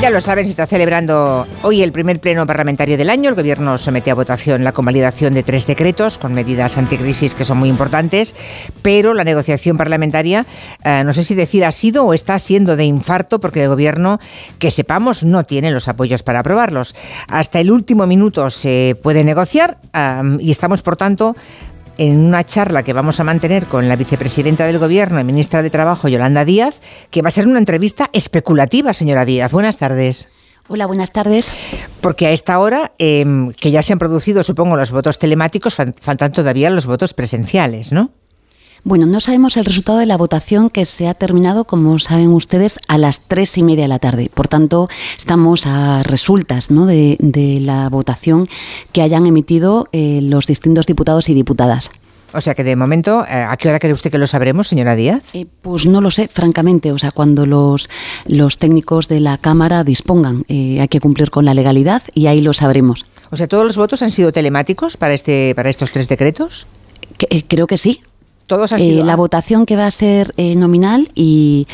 Ya lo saben, se está celebrando hoy el primer pleno parlamentario del año. El Gobierno somete a votación la convalidación de tres decretos con medidas anticrisis que son muy importantes, pero la negociación parlamentaria, eh, no sé si decir ha sido o está siendo de infarto, porque el Gobierno, que sepamos, no tiene los apoyos para aprobarlos. Hasta el último minuto se puede negociar y estamos, por tanto, en una charla que vamos a mantener con la vicepresidenta del Gobierno y ministra de Trabajo, Yolanda Díaz, que va a ser una entrevista especulativa, señora Díaz. Buenas tardes. Hola, buenas tardes. Porque a esta hora, em, que ya se han producido, supongo, los votos telemáticos, faltan todavía los votos presenciales, ¿no? Bueno, no sabemos el resultado de la votación que se ha terminado, como saben ustedes, a las tres y media de la tarde. Por tanto, estamos a resultas ¿no? de, la votación que hayan emitido eh, los distintos diputados y diputadas. O sea que de momento, eh, ¿a qué hora cree usted que lo sabremos, señora Díaz? Eh, pues no lo sé, francamente. O sea, cuando los, los técnicos de la Cámara dispongan, hay que cumplir con la legalidad y ahí lo sabremos. O sea, ¿todos los votos han sido telemáticos para, este, para estos tres decretos? creo que sí. Todos eh, la votación que va a ser eh, nominal y,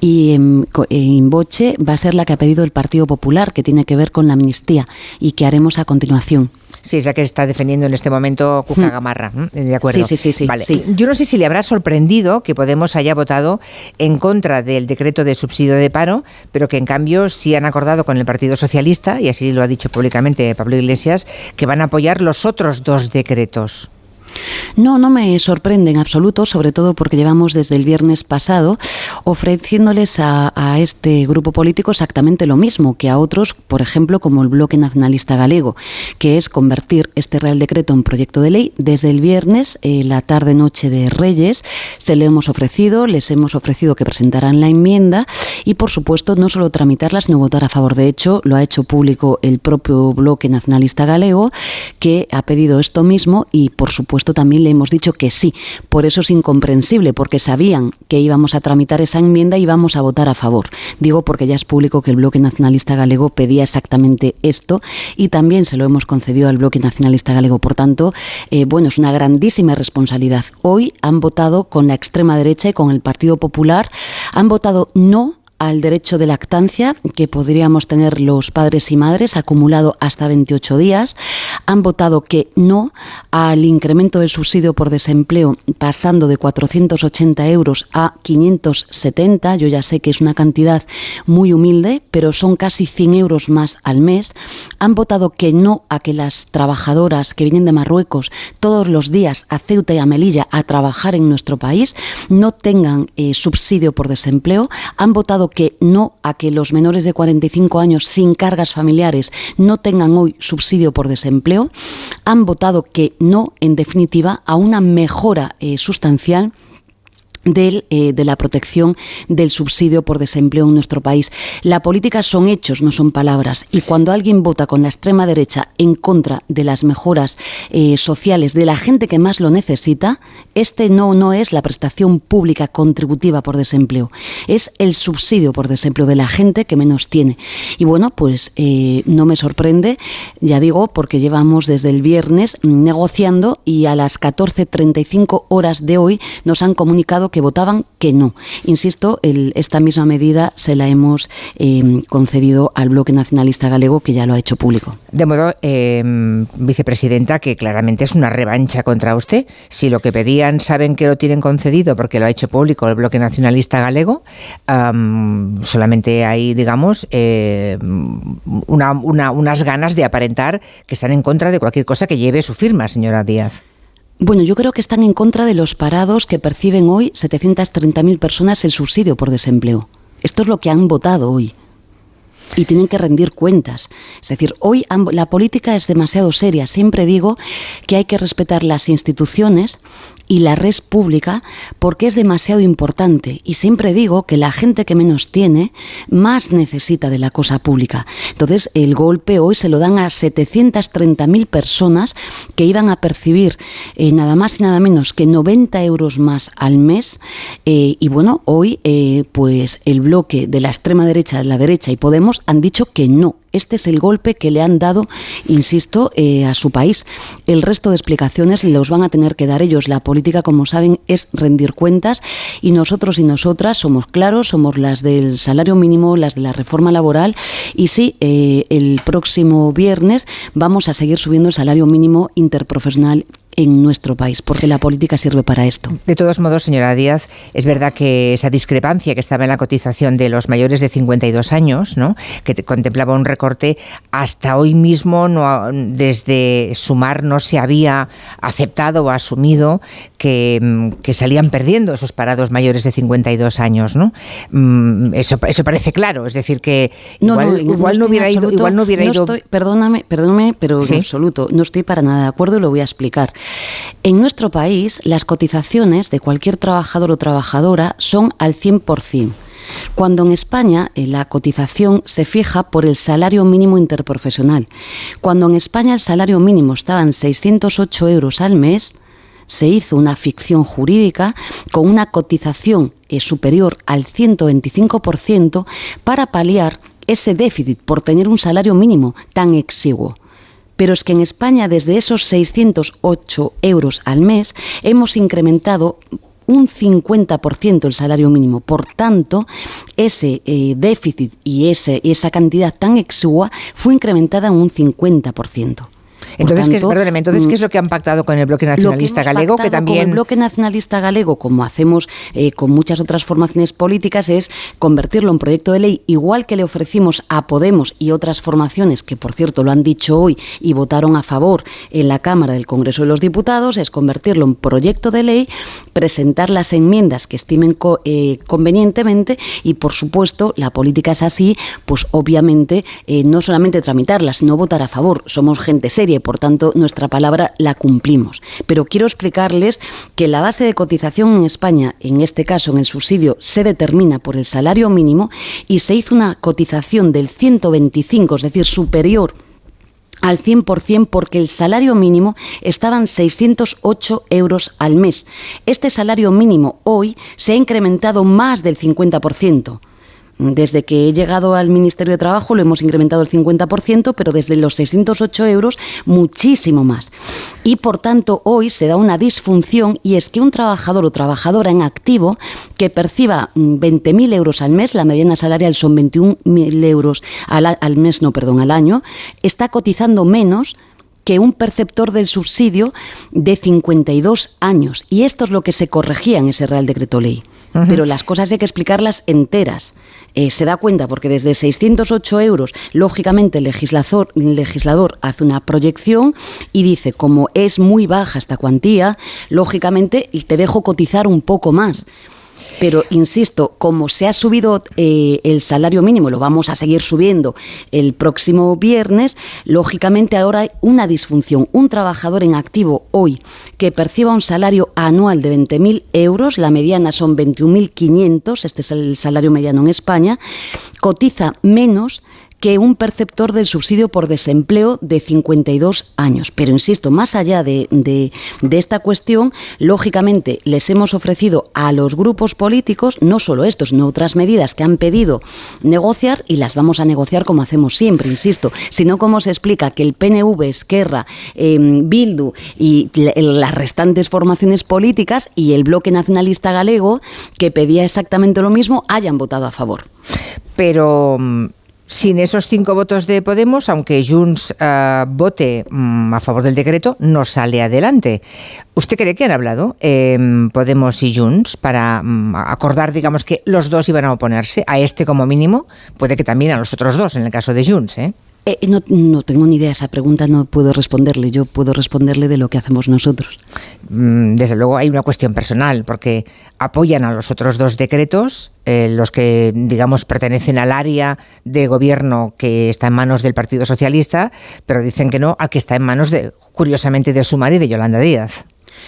y en, boche va a ser la que ha pedido el Partido Popular, que tiene que ver con la amnistía y que haremos a continuación. Sí, es la que está defendiendo en este momento Cuca hmm. Gamarra. De acuerdo. Sí, sí, sí, vale. Yo no sé si le habrá sorprendido que Podemos haya votado en contra del decreto de subsidio de paro, pero que en cambio sí han acordado con el Partido Socialista, y así lo ha dicho públicamente Pablo Iglesias, que van a apoyar los otros dos decretos. No, no me sorprende en absoluto, sobre todo porque llevamos desde el viernes pasado ofreciéndoles a, este grupo político exactamente lo mismo que a otros, por ejemplo, como el Bloque Nacionalista Galego, que es convertir este Real Decreto en proyecto de ley. Desde el viernes, eh, la tarde-noche de Reyes, se le hemos ofrecido, les hemos ofrecido que presentaran la enmienda y, por supuesto, no solo tramitarla, sino votar a favor. De hecho, lo ha hecho público el propio Bloque Nacionalista Galego, que ha pedido esto mismo y, por supuesto, también le hemos dicho que sí. Por eso es incomprensible, porque sabían que íbamos a tramitar esa enmienda y íbamos a votar a favor. Digo porque ya es público que el Bloque Nacionalista Galego pedía exactamente esto y también se lo hemos concedido al Bloque Nacionalista Galego. Por tanto, eh, bueno, es una grandísima responsabilidad. Hoy han votado con la extrema derecha y con el Partido Popular, han votado no al derecho de lactancia que podríamos tener los padres y madres acumulado hasta 28 días. Han votado que no al incremento del subsidio por desempleo pasando de 480 euros a 570. Yo ya sé que es una cantidad muy humilde, pero son casi 100 euros más al mes. Han votado que no a que las trabajadoras que vienen de Marruecos todos los días a Ceuta y a Melilla a trabajar en nuestro país no tengan eh, subsidio por desempleo. Han votado que no a que los menores de 45 años sin cargas familiares no tengan hoy subsidio por desempleo, han votado que no, en definitiva, a una mejora eh, sustancial del, eh, de la protección del subsidio por desempleo en nuestro país. La política son hechos, no son palabras. Y cuando alguien vota con la extrema derecha en contra de las mejoras eh, sociales de la gente que más lo necesita, este no, no es la prestación pública contributiva por desempleo, es el subsidio por desempleo de la gente que menos tiene. Y bueno, pues eh, no me sorprende, ya digo, porque llevamos desde el viernes negociando y a las 14.35 horas de hoy nos han comunicado que votaban que no. Insisto, esta misma medida se la hemos em, concedido al Bloque Nacionalista Galego, que ya lo ha hecho público. De modo, em, vicepresidenta, que claramente es una revancha contra usted. Si lo que pedían saben que lo tienen concedido porque lo ha hecho público el Bloque Nacionalista Galego, solamente hay, digamos, em, unas ganas de aparentar que están en contra de cualquier cosa que lleve su firma, señora Díaz. Bueno, yo creo que están en contra de los parados que perciben hoy 730.000 personas el subsidio por desempleo. Esto es lo que han votado hoy. Y tienen que rendir cuentas. Es decir, hoy la política es demasiado seria. Siempre digo que hay que respetar las instituciones y la red pública porque es demasiado importante. Y siempre digo que la gente que menos tiene más necesita de la cosa pública. Entonces, el golpe hoy se lo dan a 730.000 personas que iban a percibir eh, nada más y nada menos que 90 euros más al mes. Eh, y bueno, hoy, eh, pues el bloque de la extrema derecha, de la derecha y Podemos han dicho que no este es el golpe que le han dado, insisto, a su país. El resto de explicaciones los van a tener que dar ellos. La política, como saben, es rendir cuentas y nosotros y nosotras somos claros, somos las del salario mínimo, las de la reforma laboral Y sí, eh, el próximo viernes vamos a seguir subiendo el salario mínimo interprofesional en nuestro país, porque la política sirve para esto. De todos modos, señora Díaz, es verdad que esa discrepancia que estaba en la cotización de los mayores de 52 años, ¿no? que contemplaba un recorte, hasta hoy mismo no, desde Sumar no se había aceptado o asumido que, mm, que salían perdiendo esos parados mayores de 52 años. ¿no? Mm, eso, eso parece claro, es decir, que igual no, igual no, hubiera ido... Igual no hubiera ido... perdóname, perdóname, pero en absoluto, no estoy para nada de acuerdo y lo voy a explicar. En nuestro país, las cotizaciones de cualquier trabajador o trabajadora son al 100%. Cuando en España eh, la cotización se fija por el salario mínimo interprofesional. Cuando en España el salario mínimo estaba en 608 euros al mes, se hizo una ficción jurídica con una cotización eh, superior al 125% para paliar ese déficit por tener un salario mínimo tan exiguo pero es que en España desde esos 608 euros al mes hemos incrementado un 50% el salario mínimo. Por tanto, ese eh, déficit y esa cantidad tan exigua fue incrementada en un 50%. Entonces, ¿qué, entonces, ¿qué es lo que han pactado con el Bloque Nacionalista Galego? Que también... Con el Bloque Nacionalista Galego, como hacemos eh, con muchas otras formaciones políticas, es convertirlo en proyecto de ley, igual que le ofrecimos a Podemos y otras formaciones, que por cierto lo han dicho hoy y votaron a favor en la Cámara del Congreso de los Diputados, es convertirlo en proyecto de ley, presentar las enmiendas que estimen eh, convenientemente y, por supuesto, la política es así, pues obviamente eh, no solamente tramitarlas, sino votar a favor. Somos gente seria por tanto nuestra palabra la cumplimos. Pero quiero explicarles que la base de cotización en España, en este caso en el subsidio, se determina por el salario mínimo y se hizo una cotización del 125, es decir, superior al 100% porque el salario mínimo estaba en 608 euros al mes. Este salario mínimo hoy se ha incrementado más del 50%. Desde que he llegado al Ministerio de Trabajo lo hemos incrementado el 50%, pero desde los 608 euros muchísimo más. Y por tanto hoy se da una disfunción y es que un trabajador o trabajadora en activo que perciba 20.000 mm, euros al mes, la mediana salarial son 21.000 euros al, al mes, no, perdón, al año, está cotizando menos que un perceptor del subsidio de 52 años. Y esto es lo que se corregía en ese Real Decreto Ley. Pero las cosas hay que explicarlas enteras. Eh, se da cuenta porque desde 608 euros, lógicamente el legislador, el legislador hace una proyección y dice, como es muy baja esta cuantía, lógicamente te dejo cotizar un poco más. Pero, insisto, como se ha subido eh, el salario mínimo, lo vamos a seguir subiendo el próximo viernes, lógicamente ahora hay una disfunción. Un trabajador en activo hoy que perciba un salario anual de 20.000 euros, la mediana son 21.500, este es el salario mediano en España, cotiza menos que un perceptor del subsidio por desempleo de 52 años. Pero insisto, más allá de, esta cuestión, lógicamente les hemos ofrecido a los grupos políticos no solo esto, sino otras medidas que han pedido negociar y las vamos a negociar como hacemos siempre, insisto, sino como se explica que el PNV, Esquerra, em, Bildu y las restantes formaciones políticas y el bloque nacionalista galego, que pedía exactamente lo mismo, hayan votado a favor. Pero sin esos cinco votos de Podemos, aunque Junts uh, vote um, a favor del decreto, no sale adelante. ¿Usted cree que han hablado eh, Podemos y Junts para um, acordar, digamos, que los dos iban a oponerse a este como mínimo? Puede que también a los otros dos, en el caso de Junts, ¿eh? Eh, no, no, tengo ni idea, esa pregunta no puedo responderle, yo puedo responderle de lo que hacemos nosotros. Mm, desde luego hay una cuestión personal, porque apoyan a los otros dos decretos, eh, los que, digamos, pertenecen al área de gobierno que está en manos del Partido Socialista, pero dicen que no al que está en manos, de, curiosamente, de Sumar y de Yolanda Díaz.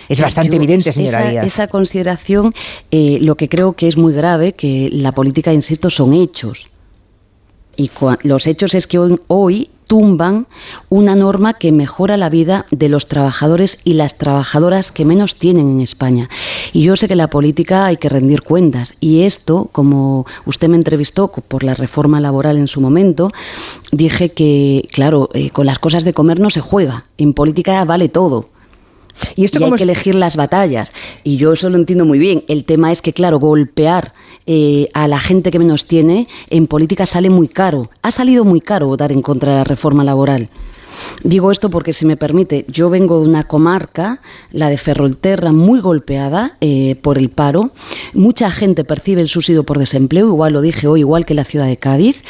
Es eh, bastante evidente, señora Díaz. Esa consideración, lo que creo que es muy grave, que la política, insisto, son hechos y los hechos es que hoy, tumban una norma que mejora la vida de los trabajadores y las trabajadoras que menos tienen en España. Y yo sé que la política hay que rendir cuentas. Y esto, como usted me entrevistó por la reforma laboral en su momento, dije que, claro, eh, con las cosas de comer no se juega. En política vale todo. ¿Y, esto hay que elegir las batallas. Y yo eso lo entiendo muy bien. El tema es que, claro, golpear eh, a la gente que menos tiene en política sale muy caro. Ha salido muy caro votar en contra de la reforma laboral. Digo esto porque, si me permite, yo vengo de una comarca, la de Ferrolterra, muy golpeada eh, por el paro. Mucha gente percibe el subsidio por desempleo, igual lo dije hoy, igual que la ciudad de Cádiz,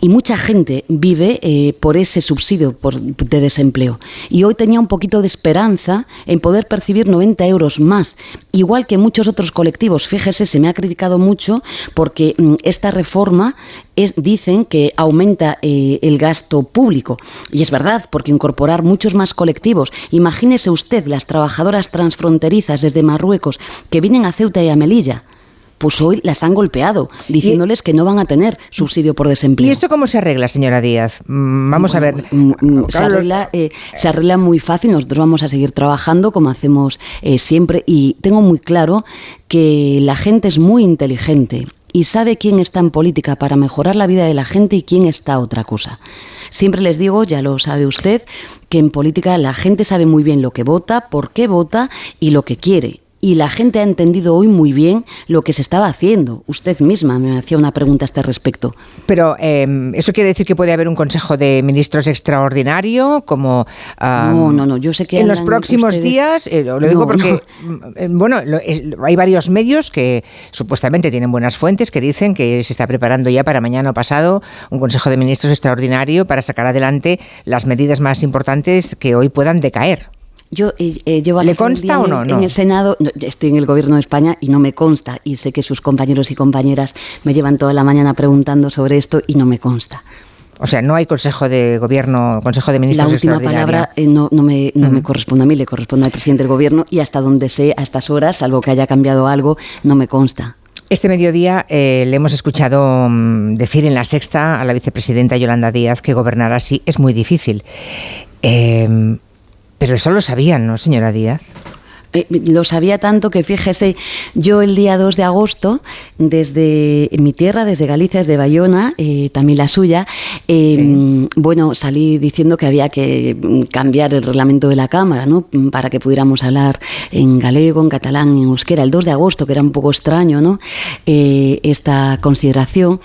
y mucha gente vive eh, por ese subsidio de desempleo. Y hoy tenía un poquito de esperanza en poder percibir 90 euros más, igual que muchos otros colectivos. Fíjese, se me ha criticado mucho porque mm, esta reforma dicen que aumenta eh, el gasto público. Y es verdad, porque incorporar muchos más colectivos. Imagínese usted las trabajadoras transfronterizas desde Marruecos que vienen a Ceuta y a Melilla pues hoy las han golpeado, diciéndoles que no van a tener subsidio por desempleo. ¿Y esto cómo se arregla, señora Díaz? Mm, vamos a ver. Mm, mm, se, arregla, eh, se, arregla, muy fácil, nosotros vamos a seguir trabajando como hacemos eh, siempre y tengo muy claro que la gente es muy inteligente y sabe quién está en política para mejorar la vida de la gente y quién está otra cosa. Siempre les digo, ya lo sabe usted, que en política la gente sabe muy bien lo que vota, por qué vota y lo que quiere y la gente ha entendido hoy muy bien lo que se estaba haciendo. Usted misma me hacía una pregunta a este respecto. Pero em, eso quiere decir que puede haber un Consejo de Ministros extraordinario, como no, no, no. Yo sé que en los próximos días. Eh, lo digo porque mm, eh, bueno, hay varios medios que supuestamente tienen buenas fuentes que dicen que se está preparando ya para mañana o pasado un Consejo de Ministros extraordinario para sacar adelante las medidas más importantes que hoy puedan decaer. Yo eh, eh, llevo ¿Le consta o no, en, el Senado, estoy en el Gobierno de España y no me consta, y sé que sus compañeros y compañeras me llevan toda la mañana preguntando sobre esto y no me consta. O sea, no hay Consejo de Gobierno, Consejo de Ministros. La última palabra eh, no, no, me, no me corresponde a mí, le corresponde al presidente del Gobierno y hasta donde sé, a estas horas, salvo que haya cambiado algo, no me consta. Este mediodía le hemos escuchado mm, decir en la sexta a la vicepresidenta Yolanda Díaz que gobernar así es muy difícil. Eh, pero eso lo sabían, ¿no, señora Díaz? Eh, lo sabía tanto que fíjese, yo el día 2 de agosto, desde mi tierra, desde Galicia, desde Bayona, eh, también la suya, eh, bueno, salí diciendo que había que cambiar el reglamento de la Cámara, ¿no? Para que pudiéramos hablar en galego, en catalán, en euskera. El 2 de agosto, que era un poco extraño, ¿no? esta consideración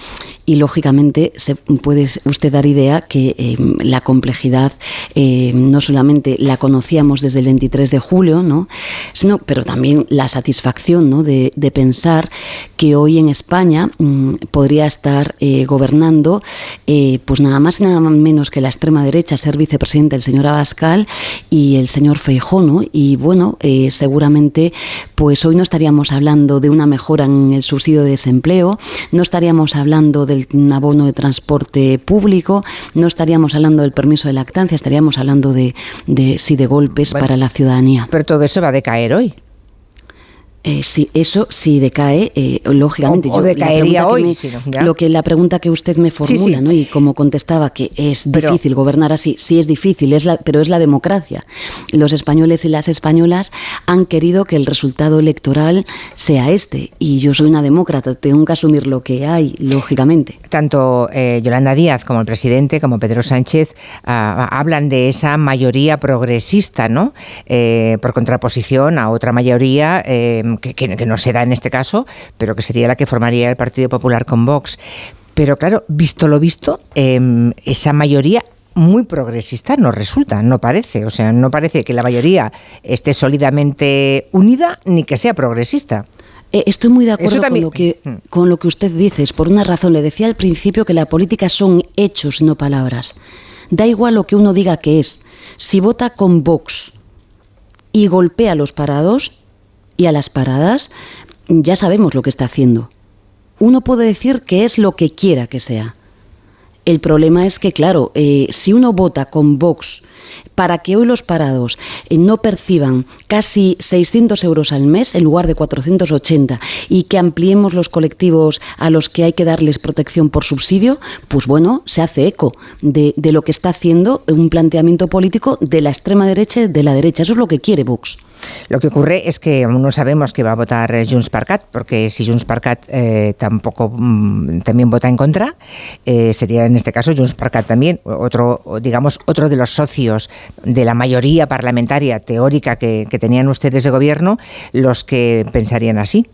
y lógicamente se puede usted dar idea que la complejidad no solamente la conocíamos desde el 23 de julio, ¿no? sino, pero también la satisfacción ¿no? de, pensar que hoy en España mm, podría estar eh, gobernando eh, pues nada más y nada menos que la extrema derecha, ser vicepresidente el señor Abascal y el señor Feijón, y bueno, eh, seguramente pues hoy no estaríamos hablando de una mejora en el subsidio de desempleo, no estaríamos hablando del abono de transporte público, no estaríamos hablando del permiso de lactancia, estaríamos hablando de, de sí, de golpes para la ciudadanía. Pero todo eso va a caer hoy. Eh, sí, eso sí decae, eh, lógicamente. O, decaería hoy. lo que la pregunta que usted me formula, ¿no? Y como contestaba que es difícil gobernar así, sí es difícil, es la, pero es la democracia. Los españoles y las españolas han querido que el resultado electoral sea este, y yo soy una demócrata, tengo que asumir lo que hay, lógicamente. Tanto eh, Yolanda Díaz como el presidente, como Pedro Sánchez, ah, hablan de esa mayoría progresista, ¿no? por contraposición a otra mayoría que, no se da en este caso, pero que sería la que formaría el Partido Popular con Vox. Pero claro, visto lo visto, em, esa mayoría muy progresista no resulta, no parece. O sea, no parece que la mayoría esté sólidamente unida ni que sea progresista. Eh, estoy muy de acuerdo con lo, que, mm. con lo que usted dice. Es por una razón. Le decía al principio que la política son hechos, no palabras. Da igual lo que uno diga que es. Si vota con Vox y golpea a los parados, y a las paradas, ya sabemos lo que está haciendo. Uno puede decir que es lo que quiera que sea. El problema es que, claro, eh, si uno vota con Vox para que hoy los parados eh, no perciban casi 600 euros al mes en lugar de 480 y que ampliemos los colectivos a los que hay que darles protección por subsidio, pues bueno, se hace eco de, de lo que está haciendo un planteamiento político de la extrema derecha y de la derecha. Eso es lo que quiere Vox. Lo que ocurre es que aún no sabemos que va a votar Junts per porque si Junts per eh, tampoco mm, también vota en contra, sería en este caso Junts per también, otro, digamos, otro de los socios de la mayoría parlamentaria teórica que, que tenían ustedes de gobierno, los que pensarían así.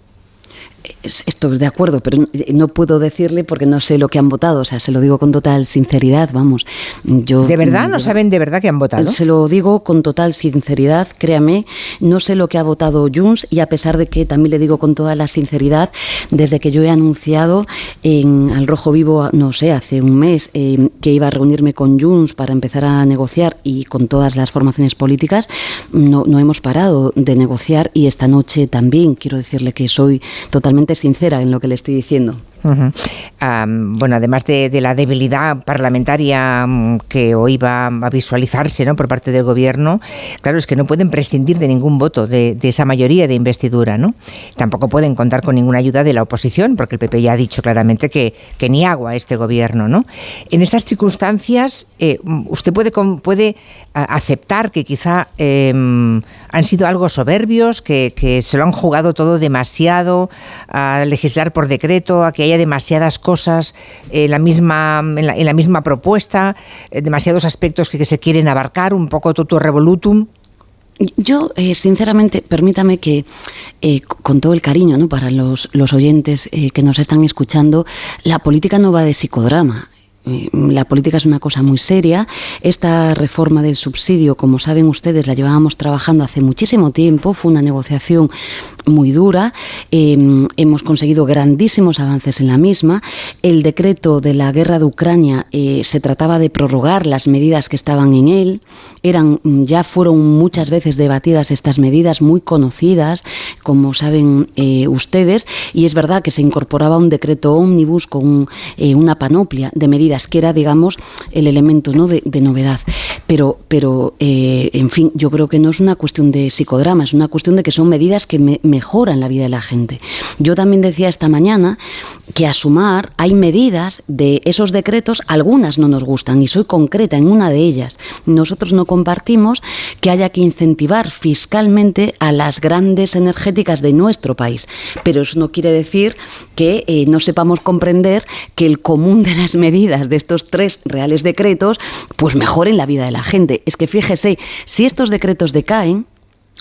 Estoy de acuerdo, pero no puedo decirle porque no sé lo que han votado. O sea, se lo digo con total sinceridad, vamos. Yo, ¿De verdad? ¿No saben de verdad que han votado? Se lo digo con total sinceridad, créame. No sé lo que ha votado Junts y a pesar de que también le digo con toda la sinceridad, desde que yo he anunciado en Al Rojo Vivo, no sé, hace un mes, eh, que iba a reunirme con Junts para empezar a negociar y con todas las formaciones políticas, no, no hemos parado de negociar y esta noche también quiero decirle que soy totalmente sincera en lo que le estoy diciendo bueno, además de, la debilidad parlamentaria mm, que hoy va a visualizarse ¿no? por parte del gobierno, claro, es que no pueden prescindir de ningún voto de, esa mayoría de investidura, ¿no? Tampoco pueden contar con ninguna ayuda de la oposición, porque el PP ya ha dicho claramente que, que ni agua este gobierno, ¿no? En estas circunstancias, eh, ¿usted puede, puede aceptar que quizá em, han sido algo soberbios, que, que se lo han jugado todo demasiado a legislar por decreto, a que haya demasiadas cosas en la misma, en la, misma propuesta, eh, demasiados aspectos que, se quieren abarcar, un poco toto revolutum. Yo, eh, sinceramente, permítame que, eh, con todo el cariño ¿no? para los, los oyentes que nos están escuchando, la política no va de psicodrama. La política es una cosa muy seria. Esta reforma del subsidio, como saben ustedes, la llevábamos trabajando hace muchísimo tiempo. Fue una negociación muy dura. Em, hemos conseguido grandísimos avances en la misma. El decreto de la guerra de Ucrania eh, se trataba de prorrogar las medidas que estaban en él. Eran, mm, ya fueron muchas veces debatidas estas medidas, muy conocidas, como saben eh, ustedes, y es verdad que se incorporaba un decreto ómnibus con eh, una panoplia de medidas, que era, digamos, el elemento ¿no? de, novedad. Pero, pero en fin, yo creo que no es una cuestión de psicodrama, es una cuestión de que son medidas que me mejoran la vida de la gente. Yo también decía esta mañana que a sumar hay medidas de esos decretos, algunas no nos gustan y soy concreta en una de ellas. Nosotros no compartimos que haya que incentivar fiscalmente a las grandes energéticas de nuestro país, pero eso no quiere decir que eh, no sepamos comprender que el común de las medidas de estos tres reales decretos pues mejoren la vida de la gente. Es que fíjese, si estos decretos decaen,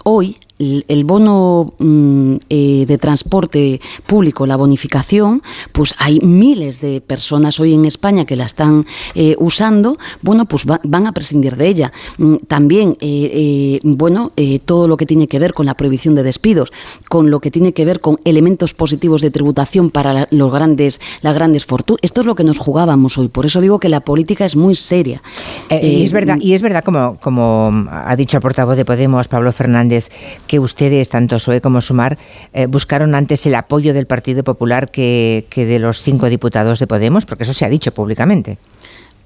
hoy el bono mm, eh, de transporte público, la bonificación, pues hay miles de personas hoy en España que la están eh, usando, bueno, pues van a prescindir de ella. Mm, también, eh, bueno, todo lo que tiene que ver con la prohibición de despidos, con lo que tiene que ver con elementos positivos de tributación para los grandes, las grandes fortunas. Esto es lo que nos jugábamos hoy. Por eso digo que la política es muy seria. y es verdad, y es verdad como, como ha dicho el portavoz de Podemos, Pablo Fernández, que ustedes, tanto SOE como Sumar, eh, buscaron antes el apoyo del Partido Popular que, que de los cinco diputados de Podemos, porque eso se ha dicho públicamente.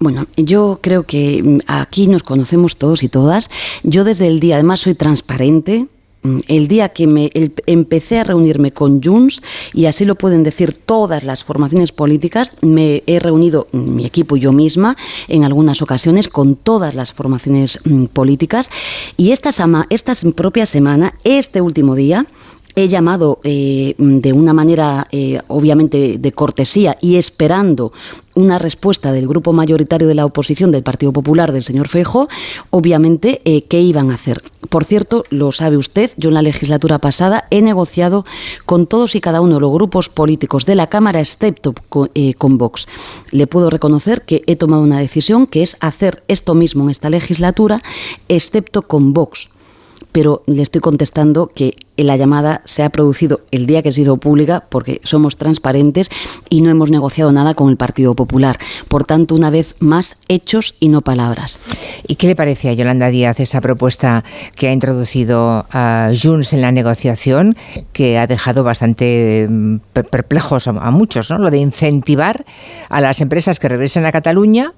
Bueno, yo creo que mm, aquí nos conocemos todos y todas. Yo desde el día, además, soy transparente, el día que me empecé a reunirme con Junts, y así lo pueden decir todas las formaciones políticas, me he reunido mm, mi equipo y yo misma en algunas ocasiones con todas las formaciones mm, políticas, y esta, esta propia semana, este último día, he llamado eh, de una manera eh, obviamente de cortesía y esperando una respuesta del grupo mayoritario de la oposición del Partido Popular del señor Feijo, obviamente, eh, ¿qué iban a hacer? Por cierto, lo sabe usted, yo en la legislatura pasada he negociado con todos y cada uno de los grupos políticos de la Cámara, excepto con, con Vox. Le puedo reconocer que he tomado una decisión que es hacer esto mismo en esta legislatura, excepto con Vox pero le estoy contestando que la llamada se ha producido el día que ha sido pública porque somos transparentes y no hemos negociado nada con el Partido Popular. Por tanto, una vez más, hechos y no palabras. ¿Y qué le parece a Yolanda Díaz esa propuesta que ha introducido a Junts en la negociación, que ha dejado bastante mm, perplejos a muchos, ¿no? Lo de incentivar a las empresas que regresen a Cataluña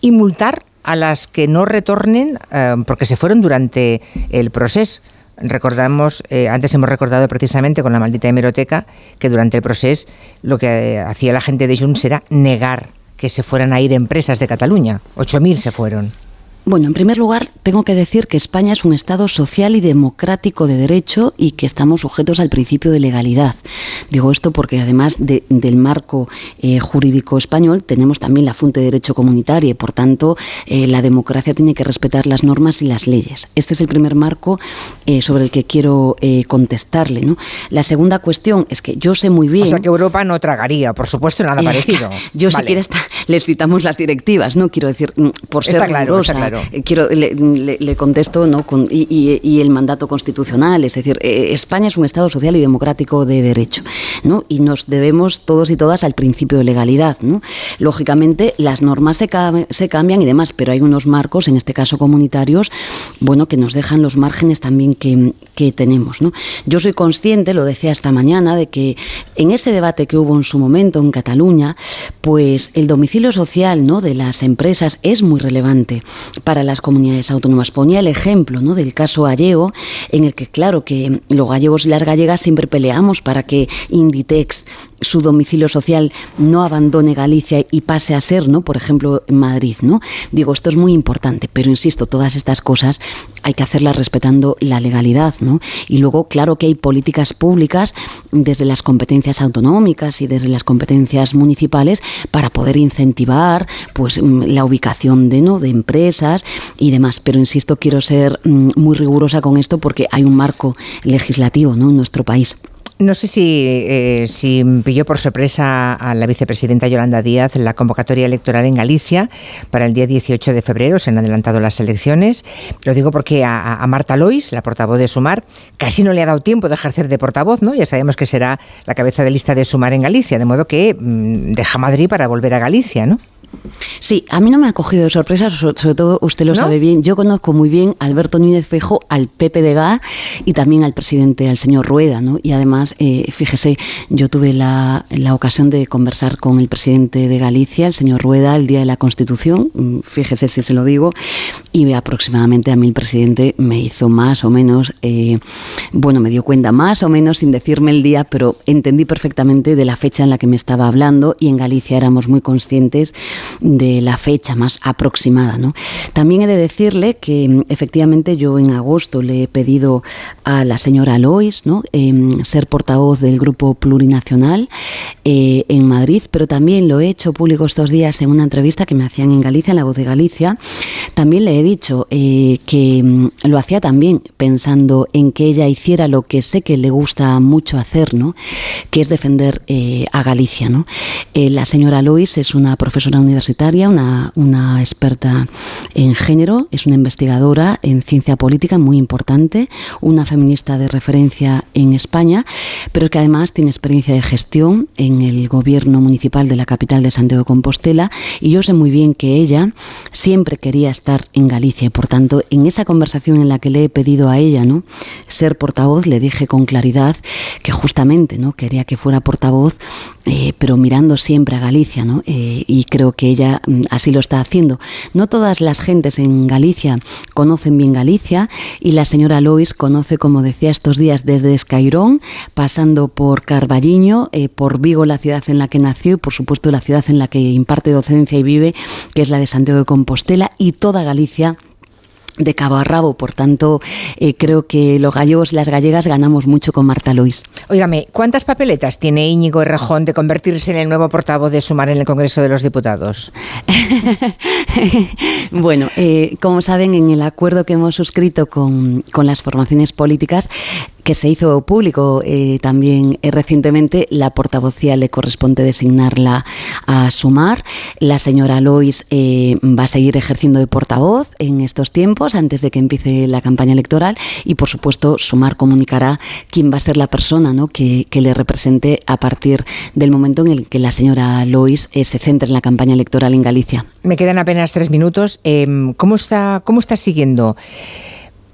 y multar a las que no retornen eh, porque se fueron durante el proceso. Recordamos, eh, antes hemos recordado precisamente con la maldita hemeroteca que durante el proceso lo que hacía la gente de Junts era negar que se fueran a ir empresas de Cataluña. 8.000 se fueron. Bueno, en primer lugar, tengo que decir que España es un Estado social y democrático de derecho y que estamos sujetos al principio de legalidad. Digo esto porque además del marco eh, jurídico español tenemos también la fuente de derecho comunitario y por tanto eh, la democracia tiene que respetar las normas y las leyes. Este es el primer marco eh, sobre el que quiero contestarle. ¿no? La segunda cuestión es que yo sé muy bien... O sea que Europa no tragaría, por supuesto, nada parecido. Yo si quieres les citamos las directivas, ¿no? Quiero decir, mm, por ser claro, eh, quiero, le, contesto ¿no? Con, y, el mandato constitucional, es decir, eh, España es un Estado social y democrático de derecho, ¿no? y nos debemos todos y todas al principio de legalidad. ¿no? Lógicamente, las normas se, cambian y demás, pero hay unos marcos, en este caso comunitarios, bueno, que nos dejan los márgenes también que, que tenemos. ¿no? Yo soy consciente, lo decía esta mañana, de que en ese debate que hubo en su momento en Cataluña, pues el domicilio social ¿no? de las empresas es muy relevante para las comunidades autónomas. Ponía el ejemplo ¿no? del caso gallego, en el que claro que los gallegos y las gallegas siempre peleamos para que Inditex su domicilio social no abandone Galicia y pase a ser, ¿no? Por ejemplo, en Madrid, ¿no? Digo, esto es muy importante, pero insisto, todas estas cosas hay que hacerlas respetando la legalidad, ¿no? Y luego, claro que hay políticas públicas desde las competencias autonómicas y desde las competencias municipales para poder incentivar, pues, mm, la ubicación de, ¿no? de empresas y demás. Pero insisto, quiero ser mm, muy rigurosa con esto porque hay un marco legislativo, ¿no? En nuestro país. No sé si, eh, si pilló por sorpresa a la vicepresidenta Yolanda Díaz la convocatoria electoral en Galicia para el día 18 de febrero. Se han adelantado las elecciones. Lo digo porque a, Marta Lois, la portavoz de Sumar, casi no le ha dado tiempo de ejercer de portavoz, ¿no? Ya sabemos que será la cabeza de lista de Sumar en Galicia, de modo que mm, deja Madrid para volver a Galicia, ¿no? Sí, a mí no me ha cogido de sorpresa, sobre todo usted lo sabe bien. Yo conozco muy bien a Alberto Núñez Fejo, al Pepe de Gá y también al presidente, al señor Rueda, ¿no? Y además, eh, fíjese, yo tuve la, ocasión de conversar con el presidente de Galicia, el señor Rueda, el día de la Constitución, mm, fíjese si se lo digo, y aproximadamente a mí el presidente me hizo más o menos, eh, bueno, me dio cuenta más o menos sin decirme el día, pero entendí perfectamente de la fecha en la que me estaba hablando y en Galicia éramos muy conscientes de la fecha más aproximada. ¿no? También he de decirle que mm, efectivamente yo en agosto le he pedido a la señora Lois ¿no? Em, ser portavoz del grupo plurinacional eh, en Madrid, pero también lo he hecho público estos días en una entrevista que me hacían en Galicia, en La Voz de Galicia. También le he dicho eh, que mm, lo hacía también pensando en que ella hiciera lo que sé que le gusta mucho hacer, ¿no? que es defender eh, a Galicia. ¿no? la señora Lois es una profesora universitaria universitaria, una, experta en género, es una investigadora en ciencia política muy importante, una feminista de referencia en España, pero que además tiene experiencia de gestión en el gobierno municipal de la capital de Santiago de Compostela y yo sé muy bien que ella siempre quería estar en Galicia y por tanto en esa conversación en la que le he pedido a ella no ser portavoz le dije con claridad que justamente no quería que fuera portavoz eh, pero mirando siempre a Galicia ¿no? Eh, y creo que ella mm, así lo está haciendo. No todas las gentes en Galicia conocen bien Galicia y la señora Lois conoce, como decía estos días, desde Escairón, pasando por Carballiño, eh, por Vigo, la ciudad en la que nació y por supuesto la ciudad en la que imparte docencia y vive, que es la de Santiago de Compostela, y toda Galicia de cabo a rabo. Por tanto, eh, creo que los gallegos y las gallegas ganamos mucho con Marta Lois. Óigame, ¿cuántas papeletas tiene Íñigo Errejón de convertirse en el nuevo portavoz de Sumar en el Congreso de los Diputados? bueno, eh, como saben, en el acuerdo que hemos suscrito con, con las formaciones políticas, que se hizo público eh, también eh, recientemente. La portavocía le corresponde designarla a Sumar. La señora Lois eh, va a seguir ejerciendo de portavoz en estos tiempos, antes de que empiece la campaña electoral. Y, por supuesto, Sumar comunicará quién va a ser la persona ¿no? que, que, le represente a partir del momento en el que la señora Lois se centre en la campaña electoral en Galicia. Me quedan apenas tres minutos. Em, ¿Cómo está, cómo está siguiendo?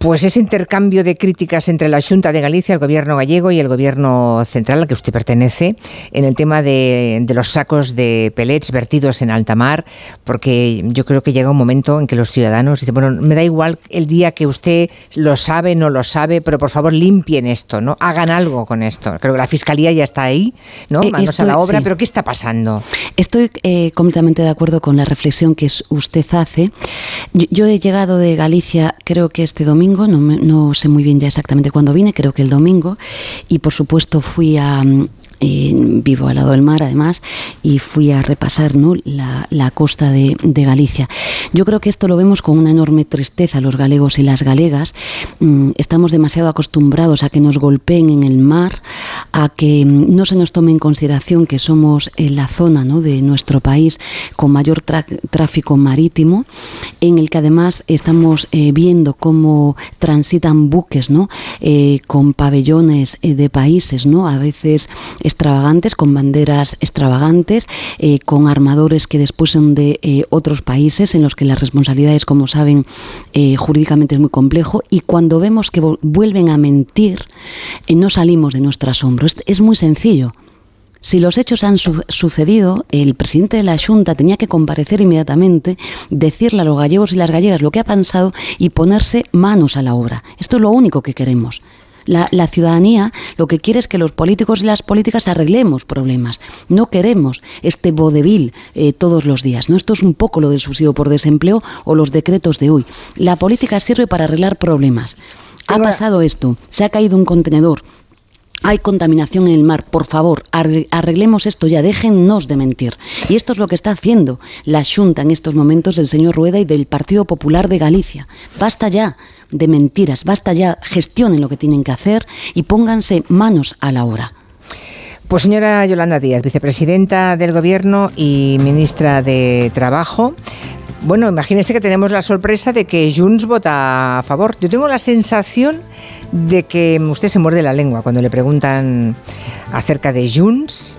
Pues ese intercambio de críticas entre la Junta de Galicia, el gobierno gallego y el gobierno central al que usted pertenece en el tema de, los sacos de pellets vertidos en alta mar, porque yo creo que llega un momento en que los ciudadanos dicen, bueno, me da igual el día que usted lo sabe, no lo sabe, pero por favor limpien esto, ¿no? Hagan algo con esto. Creo que la Fiscalía ya está ahí, ¿no? Eh, Manos a la obra, pero ¿qué está pasando? Estoy eh, completamente de acuerdo con la reflexión que usted hace. yo he llegado de Galicia, creo que este domingo, no, sé muy bien ya exactamente cuándo vine, creo que el domingo, y por supuesto fui a, vivo al lado del mar además, y fui a repasar ¿no? la, costa de, Galicia. Yo creo que esto lo vemos con una enorme tristeza los galegos y las galegas. Mm, estamos demasiado acostumbrados a que nos golpeen en el mar, a que mm, no se nos tome en consideración que somos la zona ¿no? de nuestro país con mayor tráfico marítimo, en el que además estamos eh, viendo cómo transitan buques ¿no? Eh, con pabellones eh, de países, ¿no? a veces extravagantes, con banderas extravagantes, eh, con armadores que después son de eh, otros países en los que las responsabilidades, como saben, eh, jurídicamente es muy complejo. Y cuando vemos que vuelven a mentir, no salimos de nuestro asombro. Es, muy sencillo. Si los hechos han sucedido, el presidente de la Junta tenía que comparecer inmediatamente, decirle a los gallegos y las gallegas lo que ha pensado y ponerse manos a la obra. Esto es lo único que queremos. La, ciudadanía lo que quiere es que los políticos y las políticas arreglemos problemas. No queremos este vodevil eh, todos los días. ¿no? Esto es un poco lo del subsidio por desempleo o los decretos de hoy. La política sirve para arreglar problemas. Ha pasado esto, se ha caído un contenedor, hay contaminación en el mar, por favor, arreglemos esto ya, déjennos de mentir. Y esto es lo que está haciendo la Junta en estos momentos del señor Rueda y del Partido Popular de Galicia. Basta ya de mentiras, basta ya, gestionen lo que tienen que hacer y pónganse manos a la obra. Pues señora Yolanda Díaz, vicepresidenta del Gobierno y ministra de Trabajo, bueno, imagínense que tenemos la sorpresa de que Junts vota a favor. Yo tengo la sensación de que usted se muerde la lengua cuando le preguntan acerca de Junts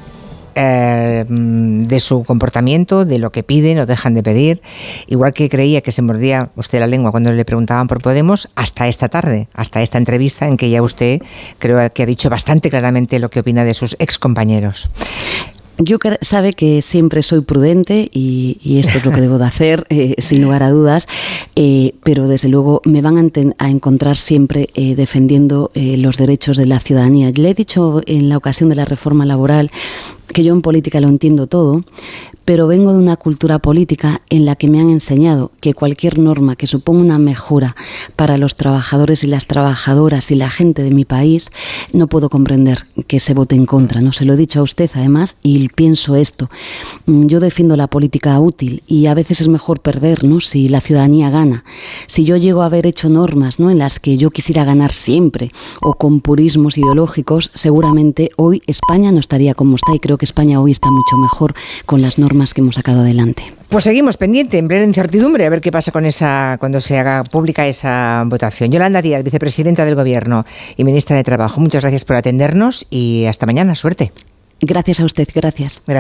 eh, de su comportamiento, de lo que piden o dejan de pedir, igual que creía que se mordía usted la lengua cuando le preguntaban por Podemos, hasta esta tarde, hasta esta entrevista en que ya usted creo que ha dicho bastante claramente lo que opina de sus ex compañeros. Yo sabe que siempre soy prudente y, esto es lo que debo de hacer, eh, sin lugar a dudas, eh, pero desde luego me van a, encontrar siempre eh, defendiendo los derechos de la ciudadanía. Le he dicho en la ocasión de la reforma laboral que yo en política lo entiendo todo, pero vengo de una cultura política en la que me han enseñado que cualquier norma que suponga una mejora para los trabajadores y las trabajadoras y la gente de mi país, no puedo comprender que se vote en contra. No se lo he dicho a usted además y pienso esto. Mm, yo defiendo la política útil y a veces es mejor perder, ¿no? Si la ciudadanía gana. Si yo llego a haber hecho normas, ¿no? En las que yo quisiera ganar siempre o con purismos ideológicos, seguramente hoy España no estaría como está y creo que España hoy está mucho mejor con las normas más que hemos sacado adelante. Pues seguimos pendiente, en plena incertidumbre, a ver qué pasa con esa cuando se haga pública esa votación. Yolanda Díaz, vicepresidenta del Gobierno y ministra de Trabajo, muchas gracias por atendernos y hasta mañana. Suerte. Gracias a usted, gracias. Gracias.